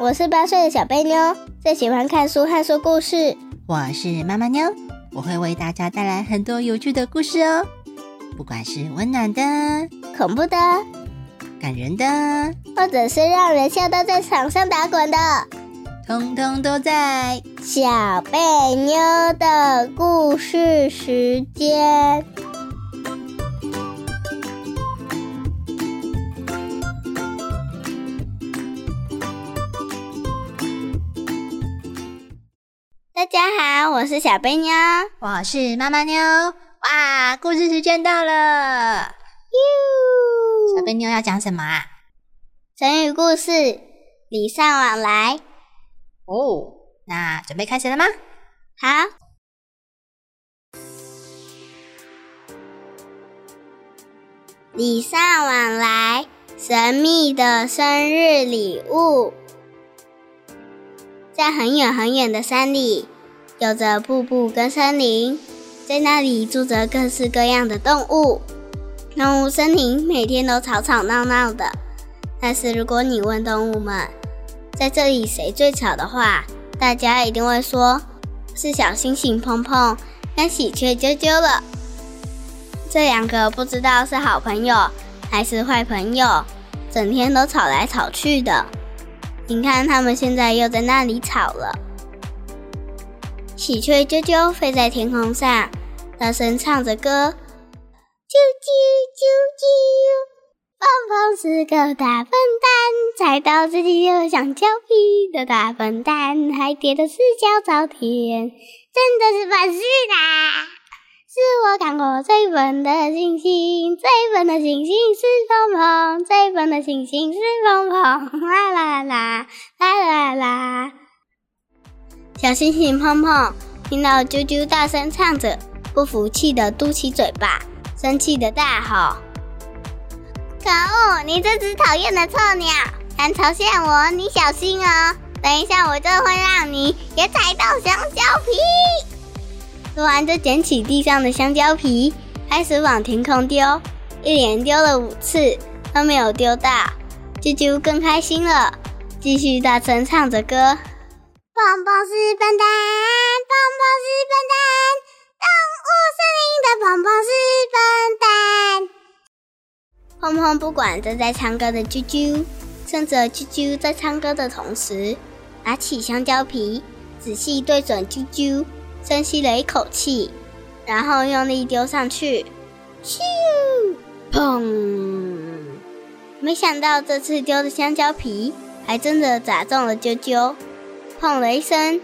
我是八岁的小贝妞，最喜欢看书和说故事。我是妈妈妞，我会为大家带来很多有趣的故事哦。不管是温暖的、恐怖的、感人的，或者是让人笑到在场上打滚的，通通都在小贝妞的故事时间。我是小贝妞，我是妈妈妞。哇，故事时间到了！哟，小贝妞要讲什么啊？成语故事礼尚往来。哦，那准备开始了吗？好，礼尚往来，神秘的生日礼物。在很远很远的山里，有着瀑布跟森林，在那里住着各式各样的动物。动物森林每天都吵吵闹闹的，但是如果你问动物们，在这里谁最吵的话，大家一定会说是小星星碰碰跟喜鹊啾啾了。这两个不知道是好朋友还是坏朋友，整天都吵来吵去的。你看，他们现在又在那里吵了。喜鹊啾啾飞在天空上，大声唱着歌：啾啾啾啾，胖胖是个大笨蛋，猜到自己有香蕉皮的大笨蛋，还跌得四脚朝天，真的是本事啦！是我看过最笨的星星，最笨的星星是碰碰，最笨的星星是碰碰，啦啦啦啦啦啦！小星星碰碰听到啾啾大声唱着，不服气的嘟起嘴巴，生气的大吼：“可恶！你这只讨厌的臭鸟，敢嘲笑我，你小心哦！等一下我就会让你也踩到香蕉皮！”说完，就捡起地上的香蕉皮，开始往天空丢，一连丢了五次都没有丢到。啾啾更开心了，继续大声唱着歌：“蹦蹦是笨蛋，蹦蹦是笨蛋，动物森林的蹦蹦是笨蛋。”碰碰不管正在唱歌的啾啾，趁着啾啾在唱歌的同时，拿起香蕉皮，仔细对准啾啾。深吸了一口气，然后用力丢上去，咻！砰！没想到这次丢的香蕉皮还真的砸中了啾啾，砰了一声，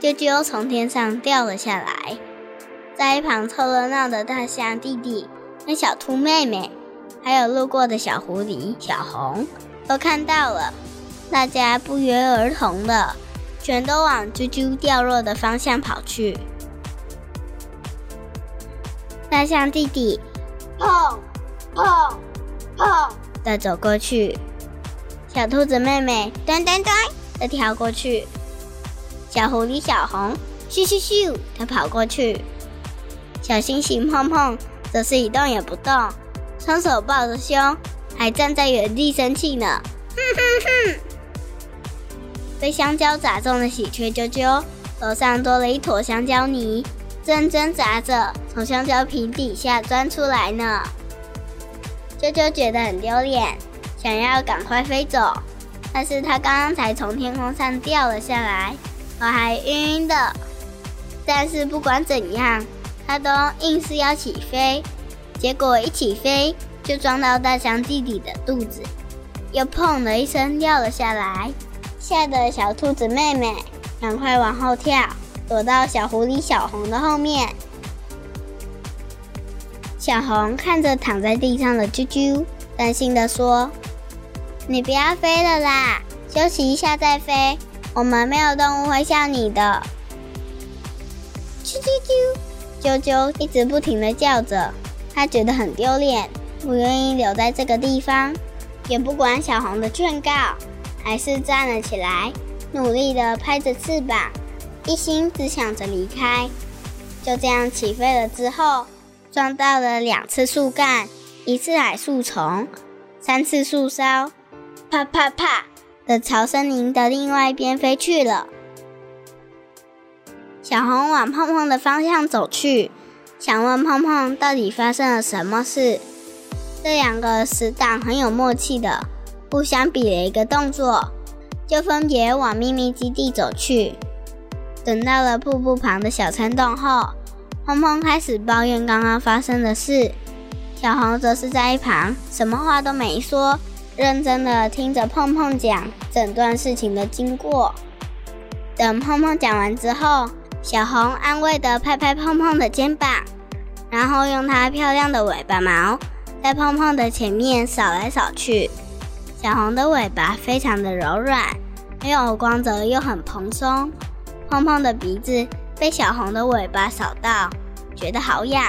啾啾从天上掉了下来。在一旁凑热闹的大象弟弟跟小兔妹妹，还有路过的小狐狸小红，都看到了，大家不约而同的。全都往啾啾掉落的方向跑去。大象弟弟砰砰砰的走过去，小兔子妹妹噔噔噔的跳过去，小狐狸小红咻咻咻的跑过去，小星星碰碰则是一动也不动，双手抱着胸，还站在原地生气呢。哼哼哼！被香蕉砸中的喜鹊啾啾，头上多了一坨香蕉泥，正挣扎着从香蕉皮底下钻出来呢。啾啾觉得很丢脸，想要赶快飞走，但是它刚刚才从天空上掉了下来，我还晕晕的。但是不管怎样，他都硬是要起飞，结果一起飞就撞到大象弟弟的肚子，又砰的一声掉了下来。吓得小兔子妹妹赶快往后跳，躲到小狐狸小红的后面。小红看着躺在地上的啾啾，担心的说：“你不要飞了啦，休息一下再飞。我们没有动物会像你的。”啾啾啾，啾啾一直不停的叫着，他觉得很丢脸，不愿意留在这个地方，也不管小红的劝告。还是站了起来，努力的拍着翅膀，一心只想着离开。就这样起飞了之后，撞到了两次树干，一次矮树丛，三次树梢，啪啪啪，的朝森林的另外一边飞去了。小红往碰碰的方向走去，想问碰碰到底发生了什么事。这两个死党很有默契的，互相比了一个动作，就分别往秘密基地走去。等到了瀑布旁的小山洞后，胖胖开始抱怨刚刚发生的事，小红则是在一旁什么话都没说，认真的听着碰碰讲整段事情的经过。等碰碰讲完之后，小红安慰的拍拍碰碰的肩膀，然后用它漂亮的尾巴毛在碰碰的前面扫来扫去。小红的尾巴非常的柔软，没有光泽又很蓬松。碰碰的鼻子被小红的尾巴扫到，觉得好痒，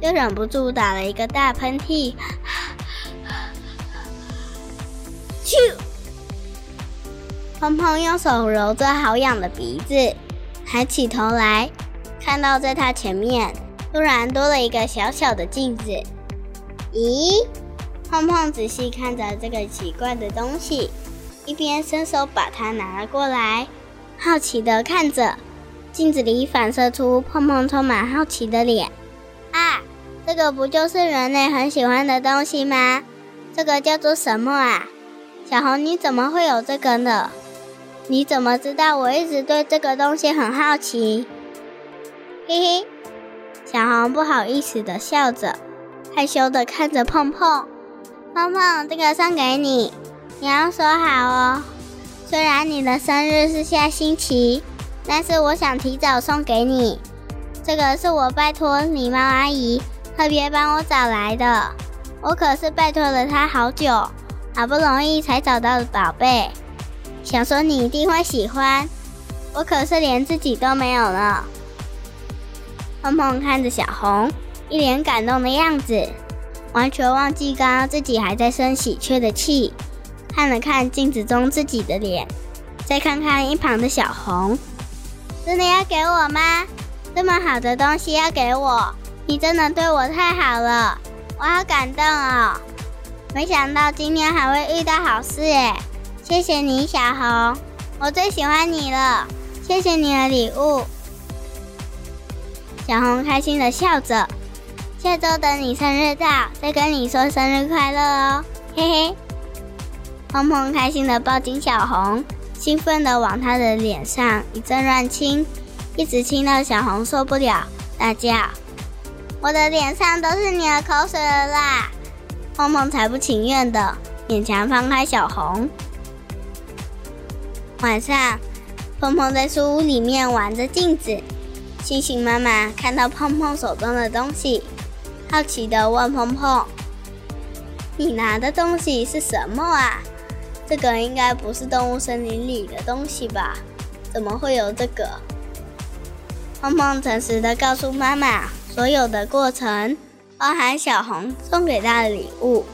就忍不住打了一个大喷嚏。咻！碰碰用手揉着好痒的鼻子，抬起头来，看到在他前面突然多了一个小小的镜子。咦？碰碰仔细看着这个奇怪的东西，一边伸手把它拿了过来。好奇的看着镜子里反射出碰碰充满好奇的脸啊！这个不就是人类很喜欢的东西吗？这个叫做什么啊？小红，你怎么会有这个呢？你怎么知道我一直对这个东西很好奇？嘿嘿，小红不好意思的笑着，害羞的看着碰碰。碰碰，这个送给你，你要收好哦。虽然你的生日是下星期，但是我想提早送给你。这个是我拜托礼貌阿姨特别帮我找来的，我可是拜托了她好久，好不容易才找到的宝贝。想说你一定会喜欢，我可是连自己都没有呢。碰碰看着小红，一脸感动的样子，完全忘记刚刚自己还在生喜鹊的气。看了看镜子中自己的脸，再看看一旁的小红，真的要给我吗？这么好的东西要给我，你真的对我太好了，我好感动哦！没想到今天还会遇到好事耶！谢谢你，小红，我最喜欢你了。谢谢你的礼物，小红开心的笑着。下周等你生日到，再跟你说生日快乐哦，嘿嘿。碰碰开心的抱紧小红，兴奋的往她的脸上一阵乱亲，一直亲到小红受不了，大叫：“我的脸上都是你的口水了啦！”碰碰才不情愿的勉强放开小红。晚上，碰碰在书屋里面玩着镜子，星星妈妈看到碰碰手中的东西，好奇的问碰碰：“你拿的东西是什么啊？”这个应该不是动物森林里的东西吧？怎么会有这个？碰碰诚实的告诉妈妈，所有的过程，包含小红送给他的礼物，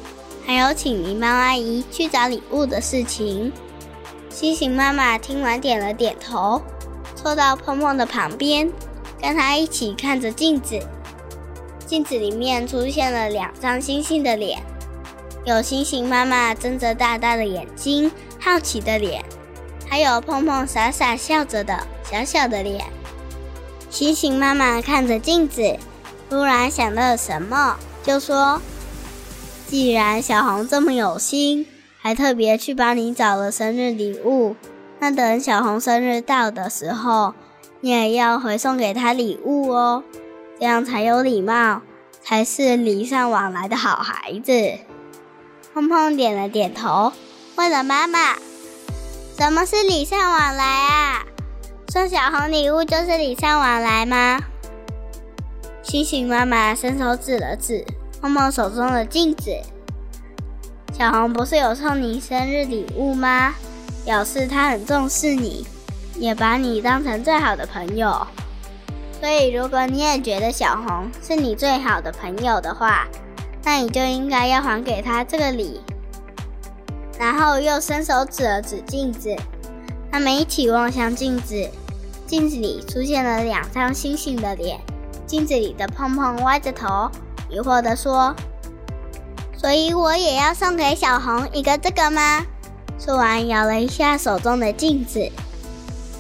还有请狸猫阿姨去找礼物的事情。星星妈妈听完点了点头，凑到碰碰的旁边，跟他一起看着镜子。镜子里面出现了两张星星的脸。有星星妈妈睁着大大的眼睛，好奇的脸，还有碰碰傻傻笑着的小小的脸。星星妈妈看着镜子，突然想到了什么，就说：“既然小红这么有心，还特别去帮你找了生日礼物，那等小红生日到的时候，你也要回送给她礼物哦，这样才有礼貌，才是礼尚往来的好孩子。”碰碰点了点头，问了妈妈：“什么是礼尚往来啊？送小红礼物就是礼尚往来吗？”星星妈妈伸手指了指梦梦手中的镜子：“小红不是有送你生日礼物吗？表示她很重视你，也把你当成最好的朋友。所以，如果你也觉得小红是你最好的朋友的话，”那你就应该要还给他这个礼，然后又伸手指了指镜子，他们一起望向镜子，镜子里出现了两张星星的脸，镜子里的碰碰歪着头，疑惑地说：“所以我也要送给小红一个这个吗？说完，摇了一下手中的镜子。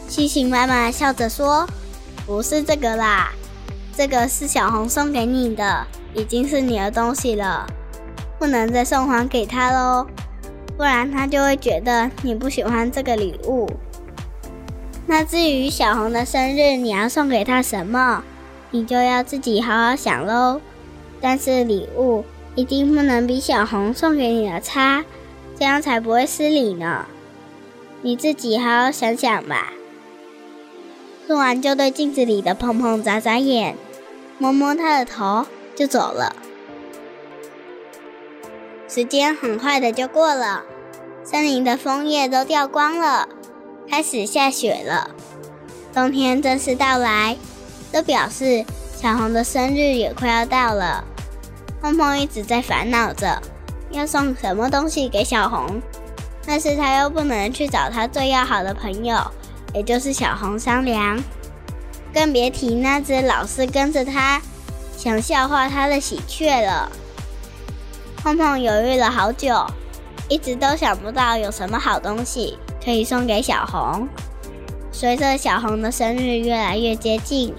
西行妈妈笑着说：“不是这个啦，这个是小红送给你的，已经是你的东西了，不能再送还给他喽，不然他就会觉得你不喜欢这个礼物。那至于小红的生日，你要送给他什么，你就要自己好好想喽。但是礼物一定不能比小红送给你的差。”这样才不会失礼呢。你自己好好想想吧。说完，就对镜子里的碰碰眨眨眼，摸摸他的头，就走了。时间很快的就过了，森林的枫叶都掉光了，开始下雪了。冬天正式到来，这表示小红的生日也快要到了。碰碰一直在烦恼着。要送什么东西给小红？但是他又不能去找他最要好的朋友，也就是小红商量，更别提那只老是跟着他、想笑话他的喜鹊了。碰碰犹豫了好久，一直都想不到有什么好东西可以送给小红。随着小红的生日越来越接近，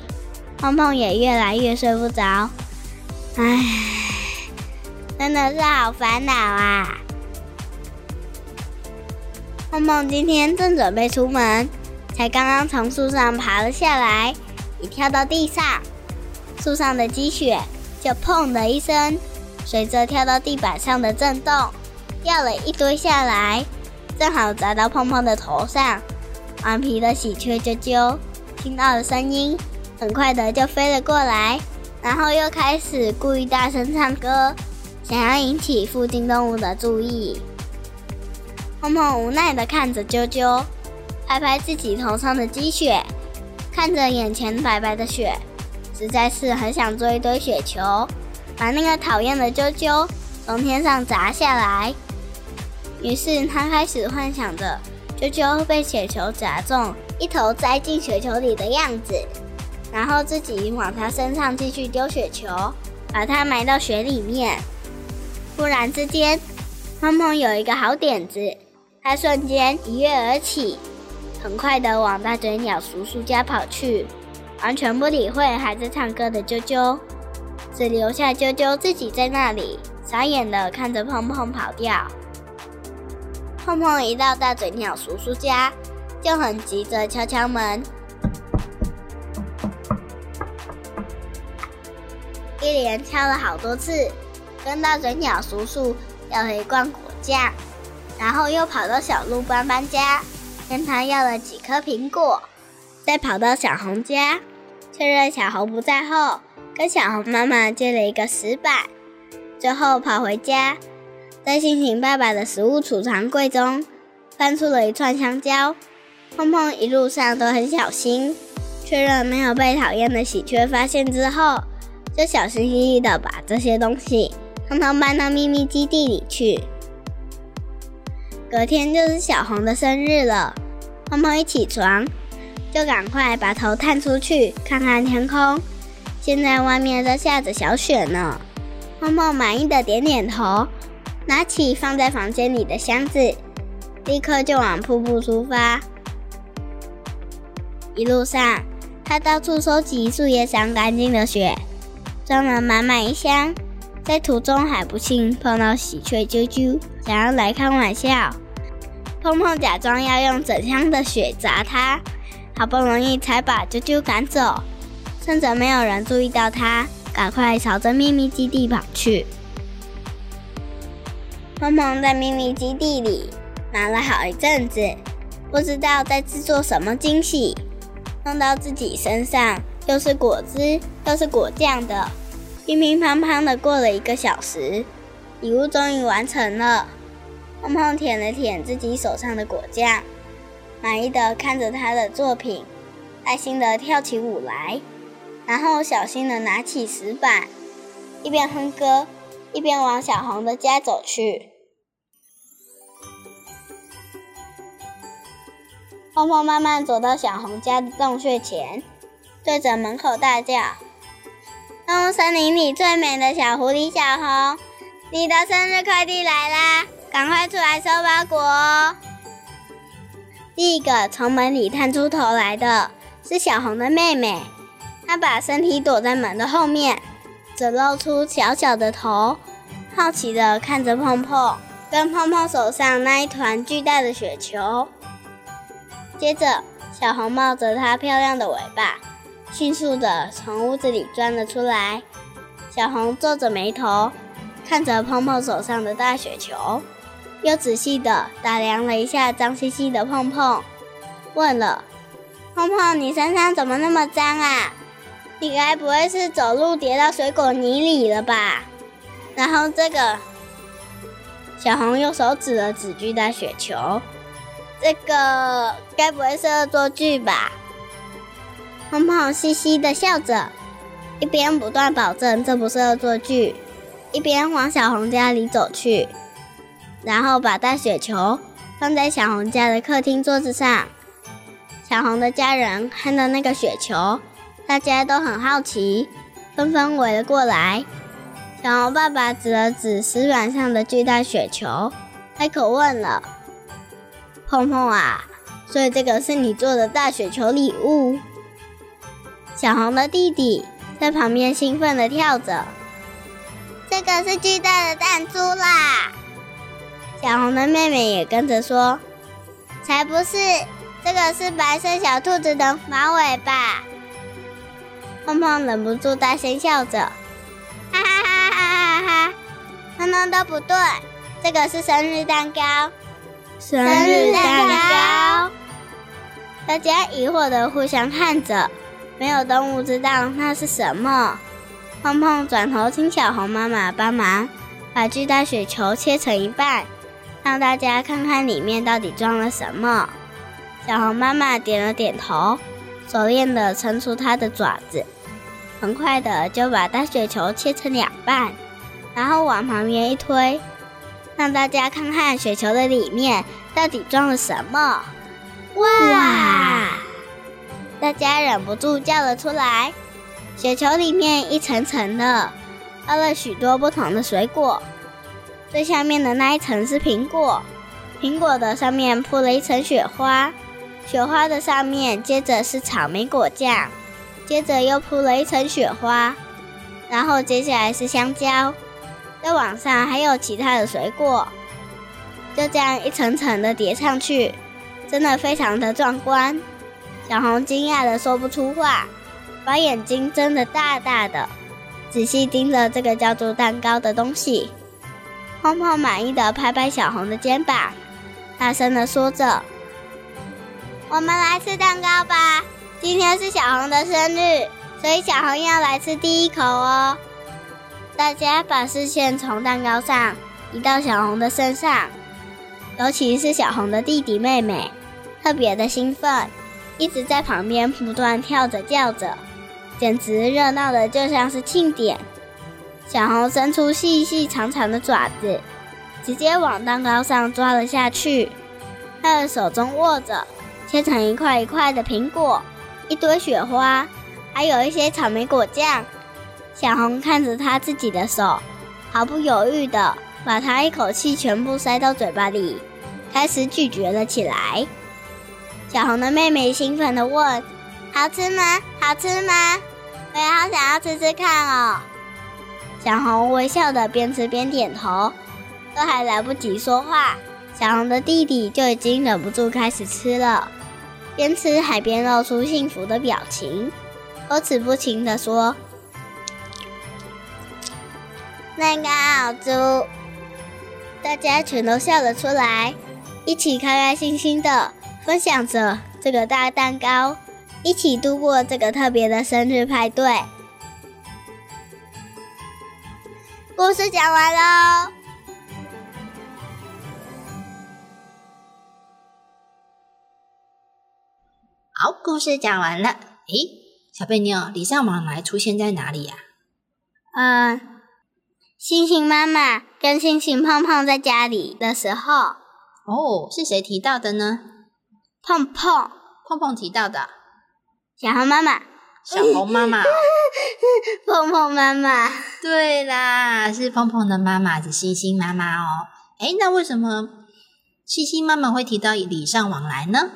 碰碰也越来越睡不着。唉。真的是好烦恼啊！胖胖今天正准备出门，才刚刚从树上爬了下来，一跳到地上，树上的积雪就砰的一声，随着跳到地板上的震动，掉了一堆下来，正好砸到碰碰的头上。顽皮的喜鹊啾啾听到了声音，很快的就飞了过来，然后又开始故意大声唱歌。想要引起附近动物的注意，碰碰无奈地看着啾啾，拍拍自己头上的积雪，看着眼前白白的雪，实在是很想做一堆雪球，把那个讨厌的啾啾从天上砸下来。于是他开始幻想着啾啾被雪球砸中，一头栽进雪球里的样子，然后自己往他身上继续丢雪球，把它埋到雪里面。突然之间，碰碰有一个好点子，他瞬间一跃而起，很快的往大嘴鸟叔叔家跑去，完全不理会还在唱歌的啾啾，只留下啾啾自己在那里傻眼的看着碰碰跑掉。碰碰一到大嘴鸟叔叔家，就很急着敲敲门，一连敲了好多次。跟大嘴鸟叔叔要了一罐果酱，然后又跑到小鹿斑斑家，跟他要了几颗苹果，再跑到小红家，确认小红不在后，跟小红妈妈借了一个石板，最后跑回家，在星星爸爸的食物储藏柜中翻出了一串香蕉。碰碰一路上都很小心，确认没有被讨厌的喜鹊发现之后，就小心翼翼的把这些东西。通通搬到秘密基地里去。隔天就是小红的生日了，胖胖一起床就赶快把头探出去看看天空。现在外面在下着小雪呢。胖胖满意的点点头，拿起放在房间里的箱子，立刻就往瀑布出发。一路上，他到处收集树叶上干净的雪，装了满满一箱。在途中还不幸碰到喜鹊啾啾，想要来开玩笑。碰碰假装要用整箱的雪砸它，好不容易才把啾啾赶走。趁着没有人注意到他，赶快朝着秘密基地跑去。碰碰在秘密基地里忙了好一阵子，不知道在制作什么惊喜，弄到自己身上又是果汁又是果酱的。乒乒乓乓的过了一个小时，礼物终于完成了。胖胖舔了舔自己手上的果酱，满意的看着他的作品，开心的跳起舞来，然后小心的拿起石板，一边哼歌，一边往小红的家走去。胖胖慢慢走到小红家的洞穴前，对着门口大叫。动物森林里最美的小狐狸小红，你的生日快递来啦！赶快出来收包裹哦！第一个从门里探出头来的是小红的妹妹，她把身体躲在门的后面，只露出小小的头，好奇地看着碰碰跟碰碰手上那一团巨大的雪球。接着，小红冒着它漂亮的尾巴，迅速地从屋子里钻了出来。小红皱着眉头，看着碰碰手上的大雪球。又仔细地打量了一下脏兮兮的碰碰，问了：“碰碰，你身上怎么那么脏啊？你该不会是走路跌到水果泥里了吧？”然后这个小红用手指了指巨大雪球，这个该不会是恶作剧吧？胖胖嘻嘻地笑着，一边不断保证这不是恶作剧，一边往小红家里走去。然后把大雪球放在小红家的客厅桌子上。小红的家人看到那个雪球，大家都很好奇，纷纷围了过来。小红爸爸指了指石板上的巨大雪球，开口问了：“碰碰啊，所以这个是你做的大雪球礼物？”小红的弟弟在旁边兴奋地跳着：“这个是巨大的弹珠啦！”小红的妹妹也跟着说：“才不是，这个是白色小兔子的马尾巴。”胖胖忍不住大声笑着：“哈哈哈哈哈哈！通通都不对，这个是生日蛋糕。”生日蛋糕！大家疑惑的互相看着，没有动物知道那是什么。碰碰转头请小红妈妈帮忙，把巨大雪球切成一半。让大家看看里面到底装了什么。小红妈妈点了点头，熟练地伸出它的爪子，很快的就把大雪球切成两半，然后往旁边一推，让大家看看雪球的里面到底装了什么。哇！大家忍不住叫了出来。雪球里面一层层的包了许多不同的水果。最下面的那一层是苹果，苹果的上面铺了一层雪花，雪花的上面接着是草莓果酱，接着又铺了一层雪花，然后接下来是香蕉，再往上还有其他的水果，就这样一层层的叠上去，真的非常的壮观。小红惊讶的说不出话，把眼睛睁得大大的，仔细盯着这个叫做蛋糕的东西。胖胖满意的拍拍小红的肩膀，大声的说着：“我们来吃蛋糕吧！今天是小红的生日，所以小红要来吃第一口哦。”大家把视线从蛋糕上移到小红的身上，尤其是小红的弟弟妹妹，特别的兴奋，一直在旁边不断跳着叫着，简直热闹的就像是庆典。小红伸出细细长长的爪子，直接往蛋糕上抓了下去。他的手中握着切成一块一块的苹果，一堆雪花，还有一些草莓果酱。小红看着他自己的手，毫不犹豫地把它一口气全部塞到嘴巴里，开始咀嚼了起来。小红的妹妹兴奋地问：“好吃吗？好吃吗？我也好想要吃吃看哦！”小红微笑的边吃边点头，都还来不及说话，小红的弟弟就已经忍不住开始吃了，边吃还边露出幸福的表情，口齿不清的说：“那个好猪！”大家全都笑了出来，一起开开心心的分享着这个大蛋糕，一起度过这个特别的生日派对。故事讲完喽。好，故事讲完了。诶，小贝妞，礼尚往来出现在哪里呀？嗯，星星妈妈跟星星胖胖在家里的时候。哦，是谁提到的呢？胖胖，胖胖提到的。小红妈妈。小红妈妈，碰碰妈妈，对啦，是碰碰的妈妈，是星星妈妈哦。哎，那为什么星星妈妈会提到礼尚往来呢？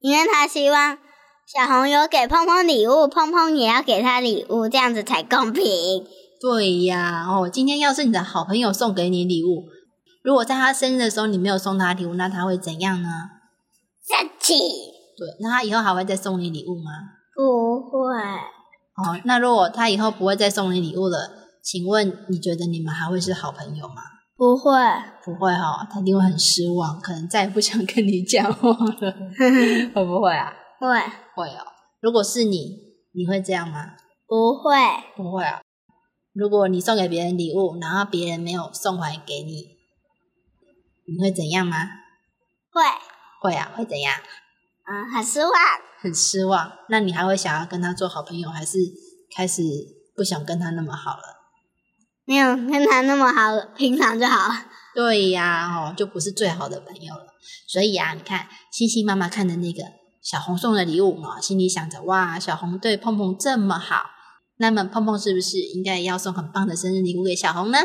因为她希望小红有给碰碰礼物，碰碰也要给她礼物，这样子才公平。对呀，哦，今天要是你的好朋友送给你礼物，如果在他生日的时候你没有送他礼物，那他会怎样呢？生气？对，那他以后还会再送你礼物吗？不会。哦，那如果他以后不会再送你礼物了，请问你觉得你们还会是好朋友吗？不会，不会哈，他一定会很失望，可能再也不想跟你讲话了。会不会啊？会，会哦。如果是你，你会这样吗？不会，不会啊。如果你送给别人礼物，然后别人没有送还给你，你会怎样吗？会，会啊，会怎样？嗯，很失望，很失望。那你还会想要跟他做好朋友，还是开始不想跟他那么好了？没有跟他那么好了，平常就好了。对呀，哦，就不是最好的朋友了。所以啊，你看星星妈妈看的那个小红送的礼物嘛，心里想着哇，小红对碰碰这么好，那么碰碰是不是应该要送很棒的生日礼物给小红呢？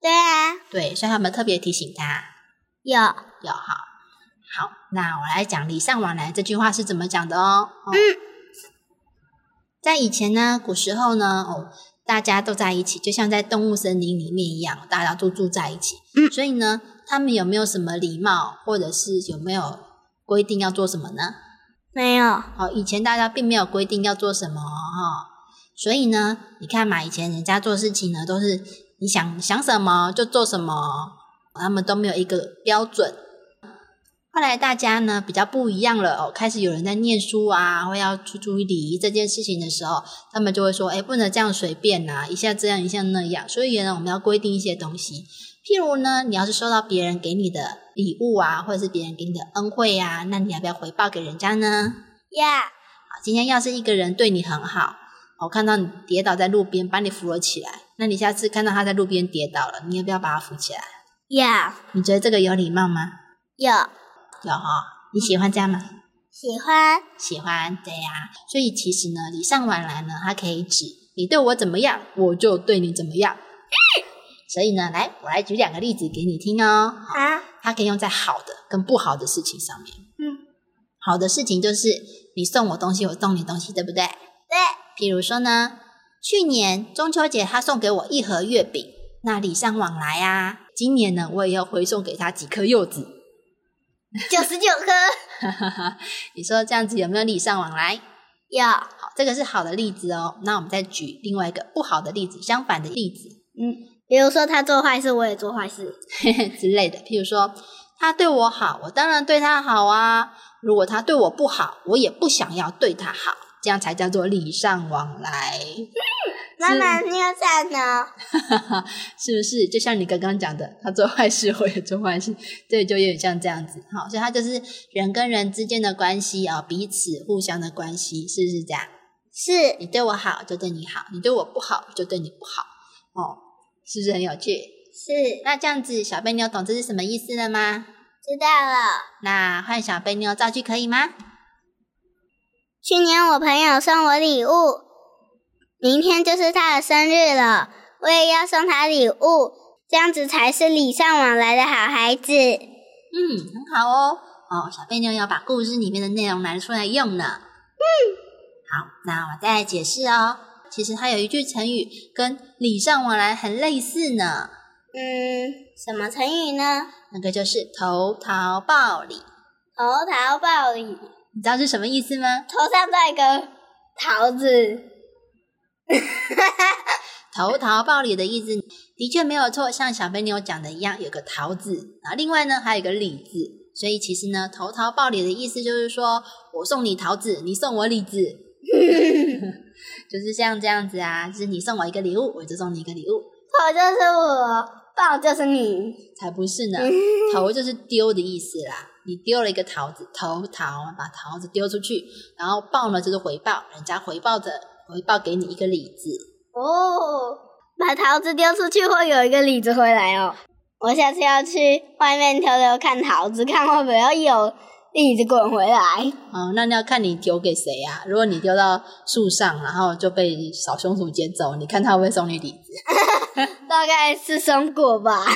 对啊，对，所以他们特别提醒他有有好。好，那我来讲“礼尚往来”这句话是怎么讲的哦。嗯，在以前呢，古时候呢，哦。大家都在一起，就像在动物森林里面一样，大家都住在一起。嗯，所以呢，他们有没有什么礼貌，或者是有没有规定要做什么呢？没有。哦，以前大家并没有规定要做什么哈。所以呢，你看嘛，以前人家做事情呢，都是你想想什么就做什么，他们都没有一个标准。后来大家呢比较不一样了哦，开始有人在念书啊，或要去注意礼仪这件事情的时候，他们就会说：“哎，不能这样随便呐，一下这样，一下那样。”所以呢，我们要规定一些东西。譬如呢，你要是收到别人给你的礼物啊，或者是别人给你的恩惠啊，那你要不要回报给人家呢？要。好，今天要是一个人对你很好，我看到你跌倒在路边，把你扶了起来，那你下次看到他在路边跌倒了，你要不要把他扶起来？要。你觉得这个有礼貌吗？有。有哈，你喜欢这样吗？喜欢，喜欢，对呀。所以其实呢，礼尚往来呢，它可以指你对我怎么样，我就对你怎么样。所以呢，来，我来举两个例子给你听哦。好，它可以用在好的跟不好的事情上面。嗯，好的事情就是你送我东西，我送你东西，对不对？对。譬如说呢，去年中秋节他送给我一盒月饼，那礼尚往来啊。今年呢，我也要回送给他几颗柚子。九十九颗，你说这样子有没有礼尚往来？有，好，这个是好的例子哦。那我们再举另外一个不好的例子，相反的例子，嗯，比如说他做坏事，我也做坏事 之类的。譬如说他对我好，我当然对他好啊。如果他对我不好，我也不想要对他好，这样才叫做礼尚往来。妈妈，你要在呢？是不是？就像你刚刚讲的，他做坏事，我也做坏事，对，就有点像这样子。好，所以他就是人跟人之间的关系啊，彼此互相的关系，是不是这样？是你对我好，就对你好；你对我不好，就对你不好。哦，是不是很有趣？是。那这样子，小贝妞懂这是什么意思了吗？知道了。那换小贝妞造句可以吗？去年我朋友送我礼物。明天就是他的生日了，我也要送他礼物，这样子才是礼尚往来的好孩子。嗯，很好哦。哦，小贝妞要把故事里面的内容拿出来用呢。嗯，好，那我再来解释哦。其实它有一句成语跟礼尚往来很类似呢。嗯，什么成语呢？那个就是投桃报李。投桃报李，你知道是什么意思吗？头上戴个桃子。投桃报李的意思的确没有错，像小肥牛讲的一样，有个桃字啊。另外呢，还有一个李字，所以其实呢，投桃报李的意思就是说我送你桃子，你送我李子，就是像这样子啊。就是你送我一个礼物，我就送你一个礼物。投就是我，报就是你，才不是呢。投就是丢的意思啦。你丢了一个桃子，投桃把桃子丢出去，然后报呢就是回报，人家回报的。回报给你一个李子哦，把桃子丢出去会有一个李子回来哦。我下次要去外面偷偷看桃子，看会不会有李子滚回来。哦，那要看你丢给谁呀？如果你丢到树上，然后就被小松鼠捡走，你看它会不会送你李子？大概是松果吧。好，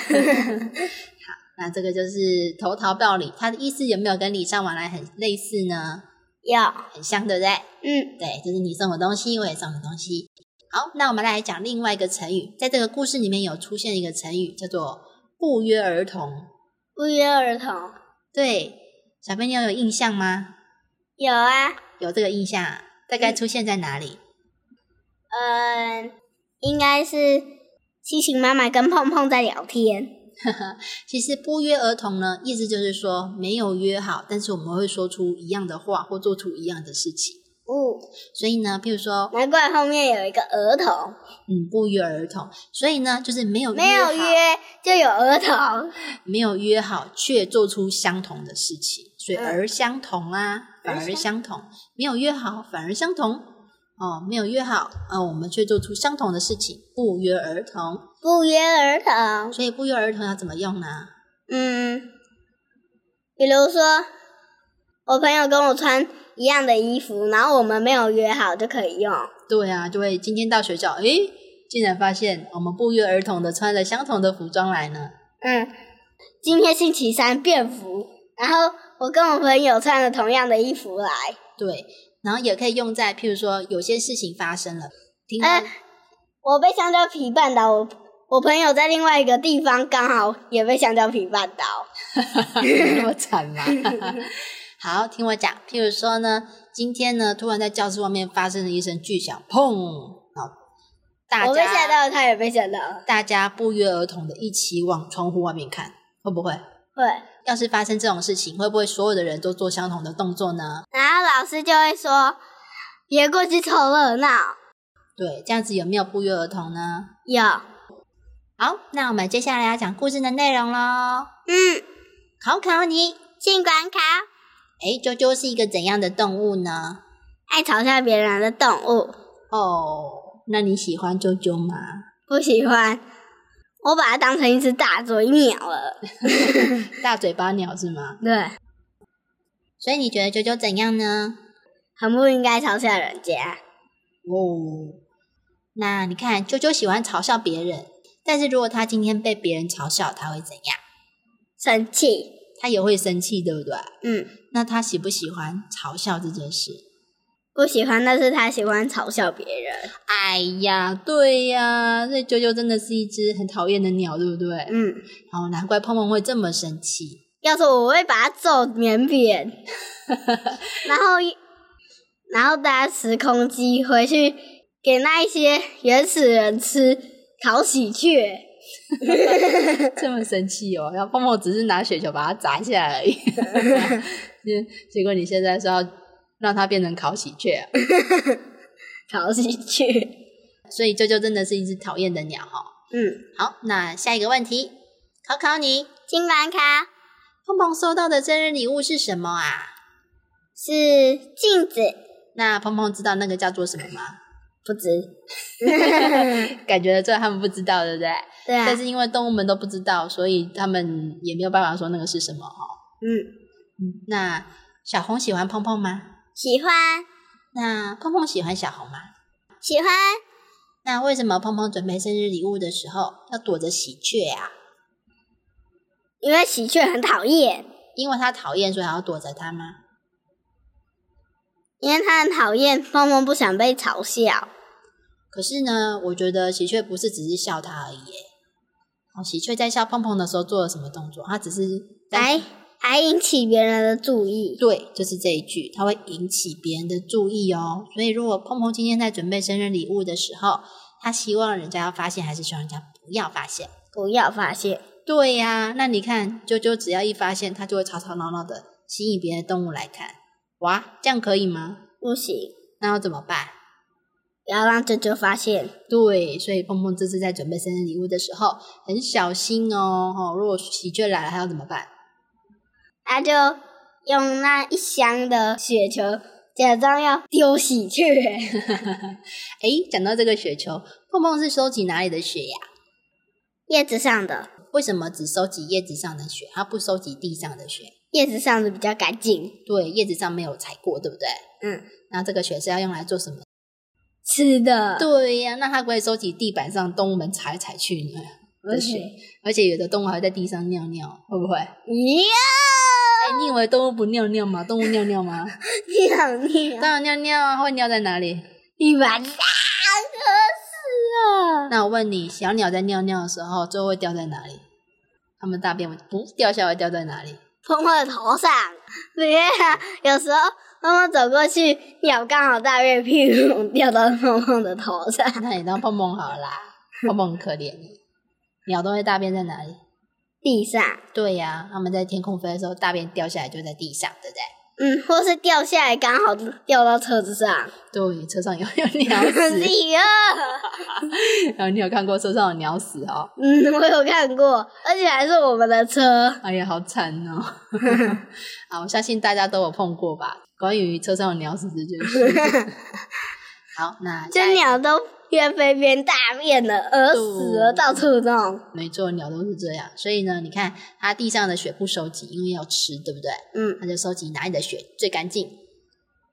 那这个就是投桃报李，它的意思有没有跟礼尚往来很类似呢？有，很像，对不对？嗯，对，就是你送我东西，我也送你东西。好，那我们来讲另外一个成语，在这个故事里面有出现一个成语，叫做“不约而同不约而同。”。对，小朋友有印象吗？有啊，有这个印象啊，大概出现在哪里？嗯，应该是七星妈妈跟碰碰在聊天。其实不约而同呢，意思就是说没有约好，但是我们会说出一样的话或做出一样的事情。哦，所以呢，譬如说，难怪后面有一个儿童，嗯，不约而同。所以呢，就是没有没有约就有儿童。没有约好，却做出相同的事情，所以嗯而相同啊，反而相同。没有约好，反而相同。哦，没有约好，呃，我们却做出相同的事情，不约而同。不约而同。所以不约而同要怎么用呢？嗯，比如说，我朋友跟我穿一样的衣服，然后我们没有约好就可以用。对啊，就会今天到学校，诶，竟然发现我们不约而同的穿了相同的服装来呢。嗯，今天星期三便服，然后我跟我朋友穿了同样的衣服来。对，然后也可以用在譬如说有些事情发生了，听我被香蕉皮绊倒，我我朋友在另外一个地方刚好也被香蕉皮绊倒。那么惨吗？好，听我讲。譬如说呢，今天呢，突然在教室外面发生了一声巨响，砰！好，大我被吓家到，他也被吓到了。大家不约而同的一起往窗户外面看，会不会？会，要是发生这种事情，会不会所有的人都做相同的动作呢？然后老师就会说：“别过去凑热闹。对，这样子有没有不约而同呢？”有，好，那我们接下来要讲故事的内容喽。嗯，考考你，尽管考，诶，啾啾是一个怎样的动物呢？爱嘲笑别人的动物，哦，那你喜欢啾啾吗？不喜欢。我把它当成一只大嘴鸟了。大嘴巴鸟是吗？对，所以你觉得啾啾怎样呢？很不应该嘲笑人家。哦，那你看，啾啾喜欢嘲笑别人，但是如果他今天被别人嘲笑，他会怎样？生气，他也会生气，对不对？嗯，那他喜不喜欢嘲笑这件事？不喜欢，但是他喜欢嘲笑别人。哎呀，对呀，所以啾啾真的是一只很讨厌的鸟，对不对？嗯，哦，难怪碰碰会这么生气。要是我会把它揍扁扁，然后一然后搭时空机回去给那一些原始人吃烤喜鹊。这么生气哦！然后碰碰只是拿雪球把它砸下来而已，结 结果你现在是要让它变成烤喜鹊啊、烤喜鹊，所以啾啾真的是一只讨厌的鸟哦。嗯，好，那下一个问题，考考你，金兰卡碰碰收到的生日礼物是什么啊？是镜子，那碰碰知道那个叫做什么吗？不知 感觉得出来他们不知道，对不对？对啊但，是因为动物们都不知道，所以他们也没有办法说那个是什么哦。嗯，嗯，那小红喜欢碰碰吗？喜欢那碰碰喜欢小红吗？喜欢，那为什么碰碰准备生日礼物的时候要躲着喜鹊啊？因为喜鹊很讨厌，因为他讨厌，所以要躲着它吗？因为他很讨厌，碰碰不想被嘲笑。可是呢，我觉得喜鹊不是只是笑他而已。哦，喜鹊在笑碰碰的时候做了什么动作？它只是在还还引起别人的注意。对，就是这一句，它会引起别人的注意哦。所以，如果碰碰今天在准备生日礼物的时候，他希望人家要发现，还是希望人家不要发现？不要发现，对呀、那你看，啾啾只要一发现，它就会吵吵闹闹的，吸引别的动物来看。哇，这样可以吗？不行，那要怎么办？不要让啾啾发现。对，所以碰碰这次在准备生日礼物的时候很小心哦。哦，如果喜鹊来了，他要怎么办？他就用那一箱的雪球，假装要丢喜鹊。哎，讲到这个雪球，碰碰是收集哪里的雪呀？叶子上的，为什么只收集叶子上的雪，它不收集地上的雪？叶子上的比较干净。对，叶子上没有踩过，对不对？嗯，那这个雪是要用来做什么？吃的。对呀、那它不会收集地板上动物们踩来踩去呢的雪，而且有的动物还会在地上尿尿，会不会？哎，你以为动物不尿尿吗？动物尿尿吗？尿尿，当然尿尿啊，会尿在哪里？你把大渴死了。那我问你，小鸟在尿尿的时候，最后会掉在哪里？它们大便不掉下来，掉在哪里？碰碰的头上，对啊，有时候妈妈走过去，鸟刚好大便屁股掉到碰碰的头上。那你当碰碰好了啦，碰碰很可怜。鸟都会大便在哪里？地上，对呀、他们在天空飞的时候，大便掉下来就在地上，对不对？嗯，或是掉下来刚好掉到车子上。对，车上有有鸟是屎，啊，然后你有看过车上有鸟屎哦？嗯，我有看过，而且还是我们的车。哎呀，好惨哦！啊，我相信大家都有碰过吧？关于车上有鸟屎这件事。好，那就下一鸟都边飞边大便了，饿死了，到处弄。没错，鸟都是这样。所以呢，你看它地上的雪不收集，因为要吃，对不对？嗯，它就收集哪里的雪最干净。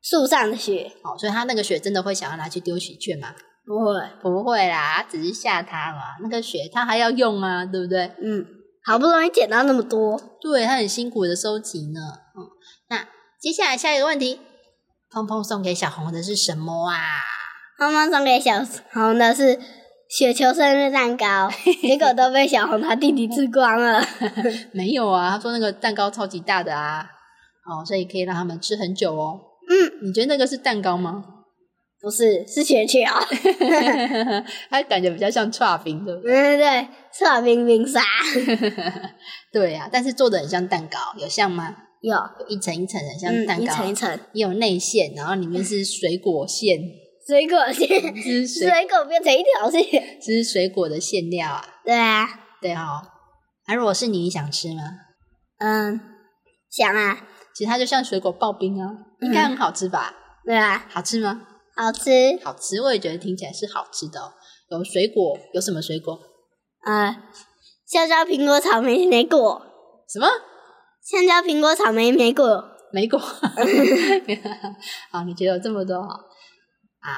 树上的雪哦，所以它那个雪真的会想要拿去丢喜鹊吗？不会。不会啦，只是吓它嘛。那个雪它还要用啊，对不对？嗯，好不容易捡到那么多，对，它很辛苦的收集呢。嗯，那接下来下一个问题，碰碰送给小红的是什么啊？妈妈送给小红的是雪球生日蛋糕，结果都被小红她弟弟吃光了。没有啊，他说那个蛋糕超级大的啊，哦，所以可以让他们吃很久哦。嗯，你觉得那个是蛋糕吗？不是，是雪球。它感觉比较像串冰，对不对？对对对，测冰冰沙对呀、但是做的很像蛋糕，有像吗？有，有一层一层的像嗯，蛋糕，一层一层也有内馅，然后里面是水果馅，水果线，是水水果变成一条线。是水果的馅料啊。对啊，对哦，啊，如果是你，你想吃吗？嗯，想啊，其实它就像水果刨冰啊，应该很好吃吧？对啊，好吃吗？好吃。好吃，我也觉得听起来是好吃的哦。有水果，有什么水果？呃，香蕉、苹果、草莓、莓果，什么？香蕉、苹果、草莓、莓果。莓果。好，你觉得有这么多好？好，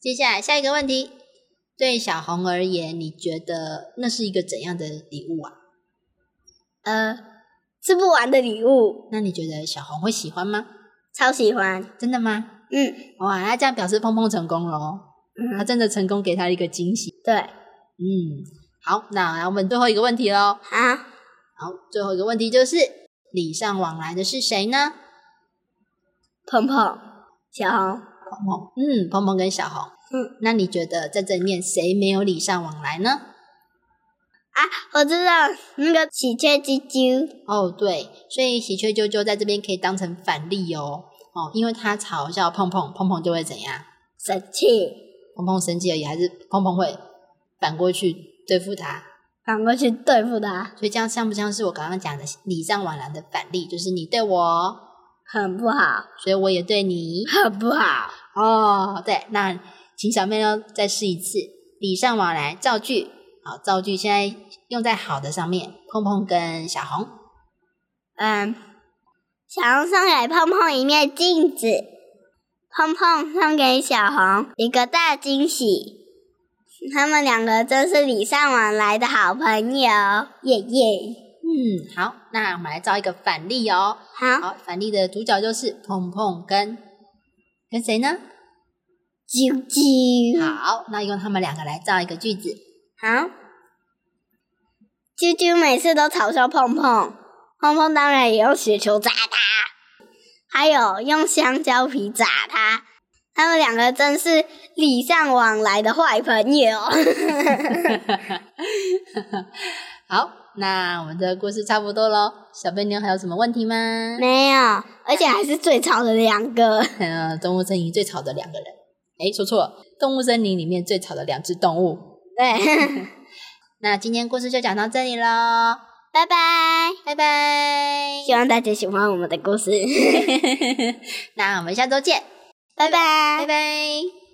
接下来下一个问题，对小红而言，你觉得那是一个怎样的礼物啊？呃，吃不完的礼物，那你觉得小红会喜欢吗？超喜欢。真的吗？嗯哇，那这样表示碰碰成功了哦，嗯他嗯，真的成功给他一个惊喜。对，嗯，好，那来问最后一个问题喽。啊，好，最后一个问题就是礼尚往来的是谁呢？碰碰，小红，碰碰，嗯，鹏鹏跟小红。嗯，那你觉得在这里面谁没有礼尚往来呢？啊，我知道那个喜鹊啾啾，哦，对，所以喜鹊啾啾在这边可以当成反例哦。哦，因为他嘲笑碰碰，碰碰就会怎样？生气，碰碰生气而已，还是碰碰会反过去对付他？反过去对付他，所以这样像不像是我刚刚讲的礼尚往来的反例？就是你对我，很不好，所以我也对你。很不好。哦，对，那请小妹呢再试一次礼尚往来造句。好，造句现在用在好的上面，碰碰跟小红。嗯，小红送给碰碰一面镜子，碰碰送给小红一个大惊喜。他们两个真是礼尚往来的好朋友，耶耶！嗯，好，那我们来造一个反例哦。好，好，反例的主角就是碰碰跟跟谁呢？啾啾，好，那用他们两个来造一个句子。好，啾啾每次都嘲笑碰碰，碰碰当然也用雪球砸他，还有用香蕉皮砸他。他们两个真是礼尚往来的坏朋友。好，那我们的故事差不多喽。小贝妞还有什么问题吗？没有，而且还是最吵的两个。嗯，动物森林最吵的两个人。诶，说错了，动物森林里面最吵的两只动物。对，那今天故事就讲到这里喽，拜拜。拜拜。希望大家喜欢我们的故事。那我们下周见，拜拜拜拜。